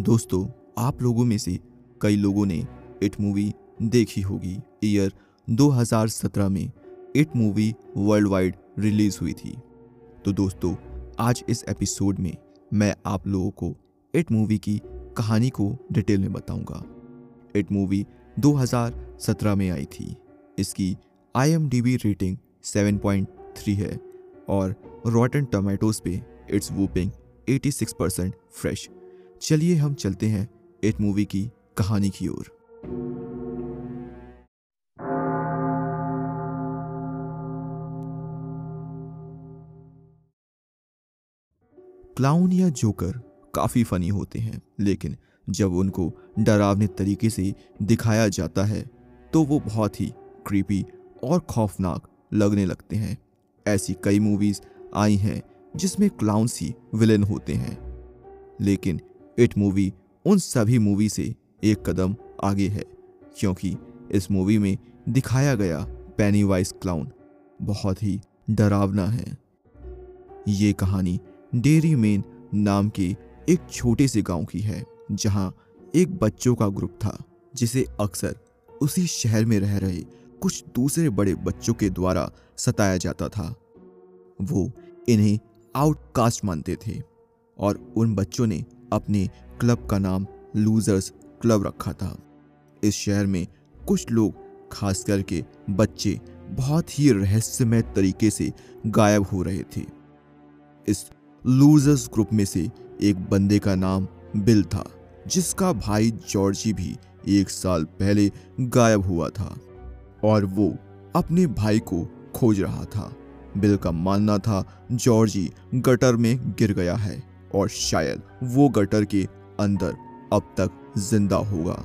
दोस्तों, आप लोगों में से कई लोगों ने इट मूवी देखी होगी। ईयर 2017 में It movie world wide release हुई थी। तो दोस्तों, आज इस एपिसोड में मैं आप लोगों को इट मूवी की कहानी को डिटेल में बताऊँगा। इट मूवी 2017 में आई थी। इसकी आईएमडीबी रेटिंग 7.3 है और रॉटन टोमेटोज पे इट्स वूपिंग 86 परसेंट फ्रेश चलिए हम चलते हैं इट मूवी की कहानी की ओर। क्लाउन या जोकर काफ़ी फनी होते हैं, लेकिन जब उनको डरावने तरीके से दिखाया जाता है तो वो बहुत ही क्रीपी और खौफनाक लगने लगते हैं। ऐसी कई मूवीज़ आई हैं जिसमें क्लाउन्स ही विलेन होते हैं। लेकिन इट मूवी उन सभी मूवी से एक कदम आगे है, क्योंकि इस मूवी में दिखाया गया पैनी वाइस क्लाउन बहुत ही डरावना है। ये कहानी डेरी मेन नाम के एक छोटे से गाँव की है, जहाँ एक बच्चों का ग्रुप था, जिसे अक्सर उसी शहर में रह रहे कुछ दूसरे बड़े बच्चों के द्वारा सताया जाता था। वो इन्हें आउटकास्ट मानते थे और उन बच्चों ने अपने क्लब का नाम लूजर्स क्लब रखा था। इस शहर में कुछ लोग, खास करके बच्चे, बहुत ही रहस्यमय तरीके से गायब हो रहे थे। इस लूजर्स ग्रुप में से एक बंदे का नाम बिल था, जिसका भाई जॉर्जी भी एक साल पहले गायब हुआ था और वो अपने भाई को खोज रहा था। बिल का मानना था, जॉर्जी गटर में गिर गया है। और शायद वो गटर के अंदर अब तक ज़िंदा होगा।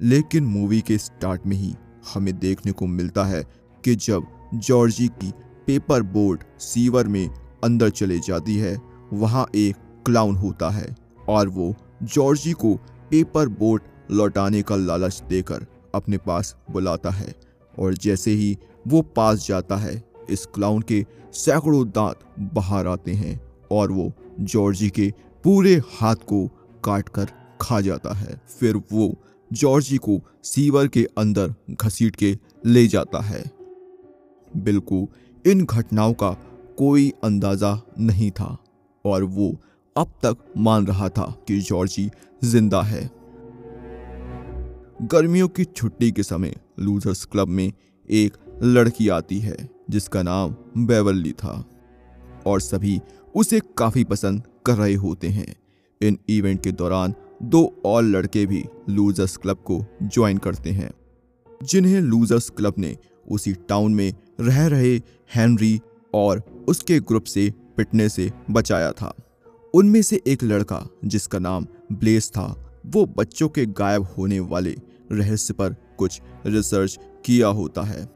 लेकिन मूवी के स्टार्ट में ही हमें देखने को मिलता है कि जब जॉर्जी की पेपर बोर्ड सीवर में अंदर चले जाती है, वहाँ एक क्लाउन होता है और वो जॉर्जी को पेपर बोट लौटाने का लालच देकर अपने पास बुलाता है और जैसे ही वो पास जाता है, इस क्लाउन के सैकड़ों दांत बाहर आते हैं और वो जॉर्जी के पूरे हाथ को काट कर खा जाता है। फिर वो जॉर्जी को सीवर के अंदर घसीट के ले जाता है। बिल्कुल, इन घटनाओं का कोई अंदाज़ा नहीं था और वो अब तक मान रहा था कि जॉर्जी ज़िंदा है। गर्मियों की छुट्टी के समय लूजर्स क्लब में एक लड़की आती है, जिसका नाम बेवल्ली था और सभी उसे काफ़ी पसंद कर रहे होते हैं। इन इवेंट के दौरान दो और लड़के भी लूजर्स क्लब को ज्वाइन करते हैं। जिन्हें लूजर्स क्लब ने उसी टाउन में रह रहे हेनरी और उसके ग्रुप से पिटने से बचाया था। उनमें से एक लड़का, जिसका नाम ब्लेस था, वो बच्चों के गायब होने वाले रहस्य पर कुछ रिसर्च किया होता है।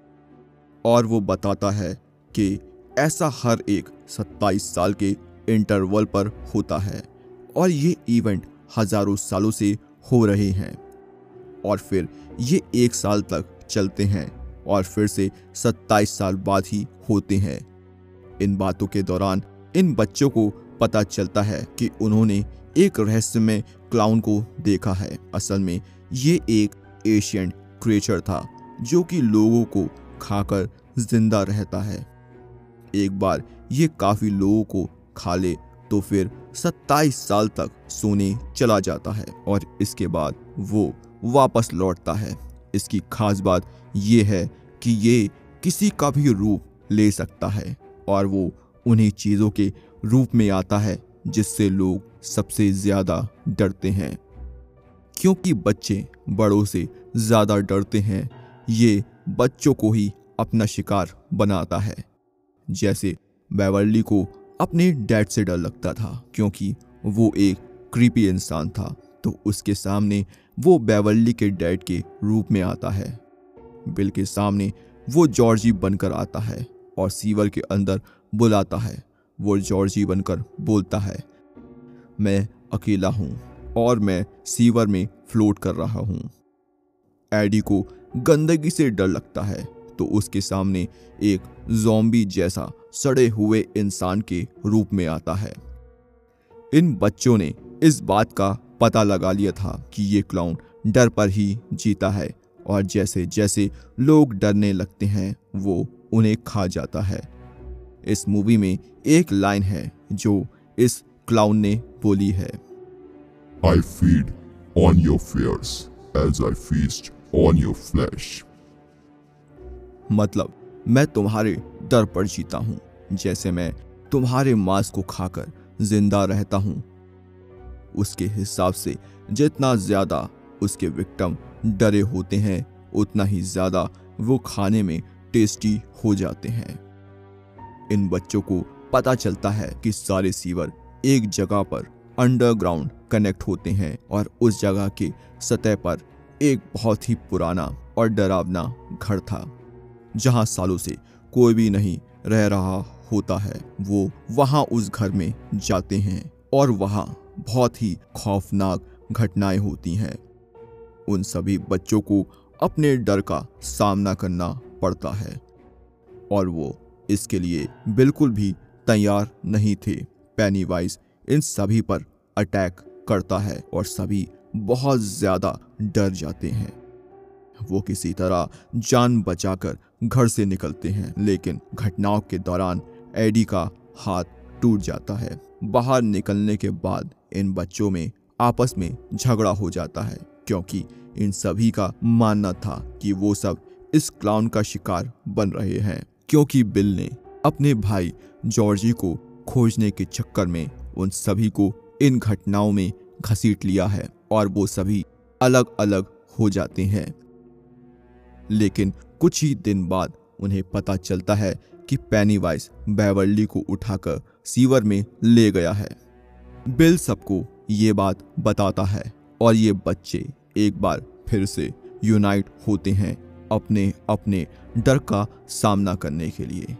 और वो बताता है कि ऐसा हर एक 27 साल के इंटरवल पर होता है और ये इवेंट हज़ारों सालों से हो रहे हैं। और फिर ये एक साल तक चलते हैं और फिर से 27 साल बाद ही होते हैं। इन बातों के दौरान इन बच्चों को पता चलता है कि उन्होंने एक रहस्यमय क्लाउन को देखा है। असल में ये एक एशियन क्रिएचर था जो कि लोगों को खाकर ज़िंदा रहता है। एक बार ये काफ़ी लोगों को खा ले तो फिर 27 साल तक सोने चला जाता है और इसके बाद वो वापस लौटता है। इसकी खास बात यह है कि ये किसी का भी रूप ले सकता है और वो उन्हीं चीज़ों के रूप में आता है जिससे लोग सबसे ज़्यादा डरते हैं। क्योंकि बच्चे बड़ों से ज़्यादा डरते हैं, ये बच्चों को ही अपना शिकार बनाता है। जैसे बेवर्ली को अपने डैड से डर लगता था, क्योंकि वो एक क्रीपी इंसान था तो उसके सामने वो बेवर्ली के डैड के रूप में आता है। बिल के सामने वो जॉर्जी बनकर आता है और सीवर के अंदर बुलाता है। वो जॉर्जी बनकर बोलता है, मैं अकेला हूँ और मैं सीवर में फ्लोट कर रहा हूँ। एडी को गंदगी से डर लगता है तो उसके सामने एक जोम्बी जैसा सड़े हुए इंसान के रूप में आता है। इन बच्चों ने इस बात का पता लगा लिया था कि ये क्लाउन डर पर ही जीता है और जैसे जैसे लोग डरने लगते हैं, वो उन्हें खा जाता है। इस मूवी में एक लाइन है जो इस क्लाउन ने बोली है। I feed on your fears as I feast on your flesh. मतलब मैं तुम्हारे डर पर जीता हूँ, जैसे मैं तुम्हारे मांस को खाकर ज़िंदा रहता हूँ। उसके हिसाब से जितना ज़्यादा उसके विक्टम डरे होते हैं, उतना ही ज़्यादा वो खाने में टेस्टी हो जाते हैं। इन बच्चों को पता चलता है कि सारे सीवर एक जगह पर अंडरग्राउंड कनेक्ट होते हैं और उस जगह के सतह पर एक बहुत ही पुराना और डरावना घर था। जहाँ सालों से कोई भी नहीं रह रहा होता है, वो वहाँ उस घर में जाते हैं और वहाँ बहुत ही खौफनाक घटनाएँ होती हैं। उन सभी बच्चों को अपने डर का सामना करना पड़ता है और वो इसके लिए बिल्कुल भी तैयार नहीं थे। पेनीवाइज इन सभी पर अटैक करता है और सभी बहुत ज़्यादा डर जाते हैं। वो किसी तरह जान बचाकर घर से निकलते हैं, लेकिन घटनाओं के दौरान एडी का हाथ टूट जाता है। बाहर निकलने के बाद इन बच्चों में आपस में झगड़ा हो जाता है, क्योंकि इन सभी का मानना था कि वो सब इस क्लाउन का शिकार बन रहे हैं, क्योंकि बिल ने अपने भाई जॉर्जी को खोजने के चक्कर में उन सभी को इन घटनाओं में घसीट लिया है और वो सभी अलग अलग हो जाते हैं। लेकिन कुछ ही दिन बाद उन्हें पता चलता है कि पेनीवाइस बेवर्ली को उठाकर सीवर में ले गया है। बिल सबको ये बात बताता है और ये बच्चे एक बार फिर से यूनाइट होते हैं अपने अपने डर का सामना करने के लिए।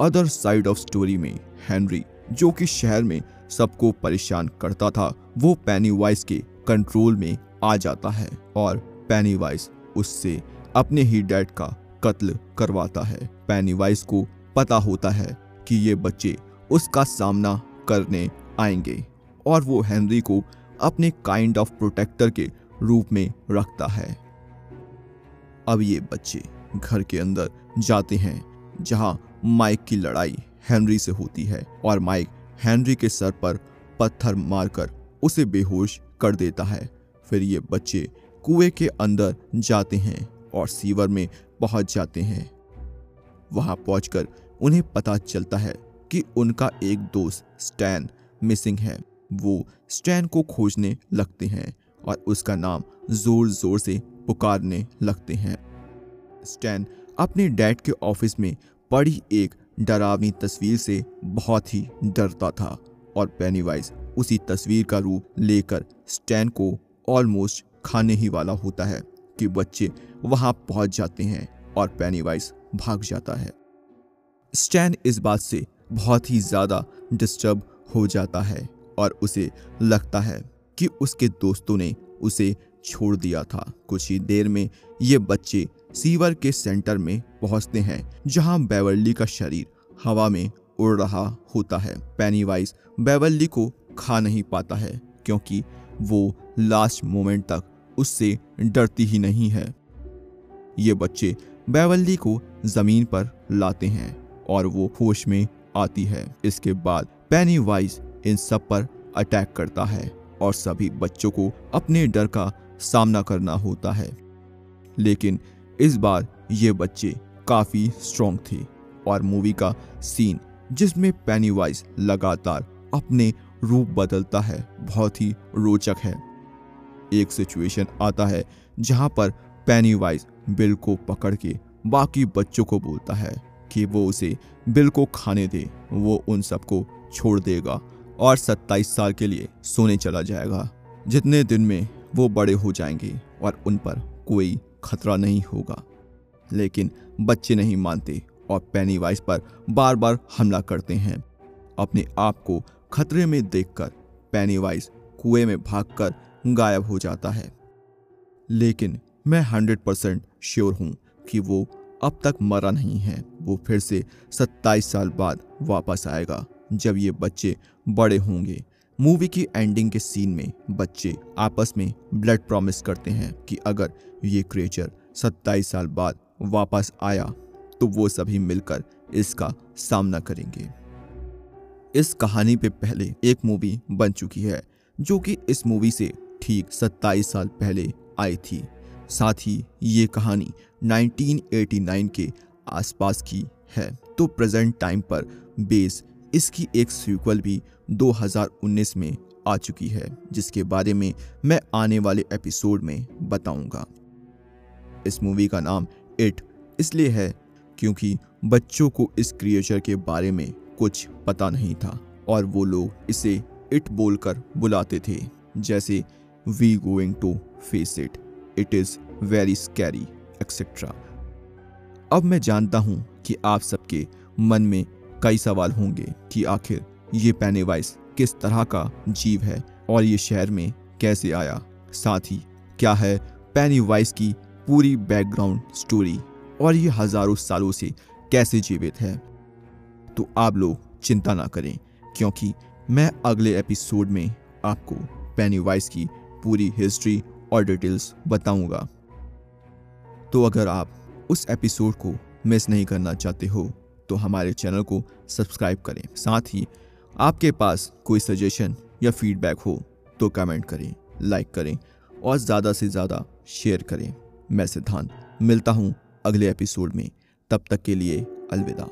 अदर साइड ऑफ़ स्टोरी में हेनरी जो कि शहर में सबको परेशान करता था, वो पेनीवाइस के कंट्रोल में आ जाता है और पेनीवाइस उससे अपने ही डैड का कत्ल करवाता है। पेनीवाइस को पता होता है कि ये बच्चे उसका सामना करने आएँगे और वो हेनरी को अपने काइंड ऑफ़ प्रोटेक्टर के रूप में रखता है। अब ये बच्चे घर के अंदर जाते हैं, जहाँ माइक की लड़ाई हेनरी से होती है और माइक हेनरी के सर पर पत्थर मारकर उसे बेहोश कर देता है। फिर ये बच्चे कुएँ के अंदर जाते हैं और सीवर में पहुँच जाते हैं। वहाँ पहुंचकर उन्हें पता चलता है कि उनका एक दोस्त स्टैन मिसिंग है। वो स्टैन को खोजने लगते हैं और उसका नाम ज़ोर ज़ोर से पुकारने लगते हैं। स्टैन अपने डैड के ऑफ़िस में पड़ी एक डरावनी तस्वीर से बहुत ही डरता था और पेनीवाइज उसी तस्वीर का रूप लेकर स्टैन को ऑलमोस्ट खाने ही वाला होता है कि बच्चे वहाँ पहुँच जाते हैं और पेनीवाइज भाग जाता है। स्टैन इस बात से बहुत ही ज़्यादा डिस्टर्ब हो जाता है और उसे लगता है कि उसके दोस्तों ने उसे छोड़ दिया था। कुछ ही देर में ये बच्चे सीवर के सेंटर में पहुँचते हैं, जहाँ बेवर्ली का शरीर हवा में उड़ रहा होता है। पेनीवाइज बेवर्ली को खा नहीं पाता है, क्योंकि वो लास्ट मोमेंट तक उससे डरती ही नहीं है। ये बच्चे बेवल्ली को ज़मीन पर लाते हैं और वो होश में आती है। इसके बाद पेनी वाइज इन सब पर अटैक करता है और सभी बच्चों को अपने डर का सामना करना होता है। लेकिन इस बार ये बच्चे काफ़ी स्ट्रॉन्ग थे और मूवी का सीन जिसमें पेनीवाइज लगातार अपने रूप बदलता है बहुत ही रोचक है। एक सिचुएशन आता है, जहाँ पर पेनीवाइज बिल को पकड़ के बाकी बच्चों को बोलता है कि वो उसे बिल को खाने दे, वो उन सबको छोड़ देगा और 27 साल के लिए सोने चला जाएगा। जितने दिन में वो बड़े हो जाएँगे और उन पर कोई खतरा नहीं होगा। लेकिन बच्चे नहीं मानते और पेनी वाइस पर बार बार हमला करते हैं। अपने आप को खतरे में देखकर पेनी वाइस कुएँ में भागकर गायब हो जाता है। लेकिन मैं हंड्रेड परसेंट श्योर हूँ कि वो अब तक मरा नहीं है। वो फिर से 27 साल बाद वापस आएगा, जब ये बच्चे बड़े होंगे। मूवी की एंडिंग के सीन में बच्चे आपस में ब्लड प्रॉमिस करते हैं कि अगर ये क्रिएचर 27 साल बाद वापस आया तो वो सभी मिलकर इसका सामना करेंगे। इस कहानी पे पहले एक मूवी बन चुकी है, जो कि इस मूवी से ठीक 27 साल पहले आई थी। साथ ही ये कहानी 1989 के आसपास की है। तो प्रेजेंट टाइम पर बेस इसकी एक सीक्वल भी 2019 में आ चुकी है, जिसके बारे में मैं आने वाले एपिसोड में बताऊँगा। इस मूवी का नाम इट इसलिए है क्योंकि बच्चों को इस क्रिएचर के बारे में कुछ पता नहीं था और वो लोग इसे इट बोलकर बुलाते थे। जैसे we going to face it it is very scary etcetera अब मैं जानता हूँ कि आप सबके मन में कई सवाल होंगे कि आखिर ये पैनेवाइस किस तरह का जीव है और ये शहर में कैसे आया? साथ ही, क्या है पैनीवाइस की पूरी बैकग्राउंड स्टोरी और ये हज़ारों सालों से कैसे जीवित है? तो आप लोग चिंता ना करें, क्योंकि मैं अगले एपिसोड में आपको पेनीवाइस की पूरी हिस्ट्री और डिटेल्स बताऊँगा। तो अगर आप उस एपिसोड को मिस नहीं करना चाहते हो तो हमारे चैनल को सब्सक्राइब करें। साथ ही आपके पास कोई सजेशन या फीडबैक हो तो कमेंट करें लाइक करें और ज़्यादा से ज़्यादा शेयर करें। मैं सिद्धांत, मिलता हूँ अगले एपिसोड में। तब तक के लिए अलविदा।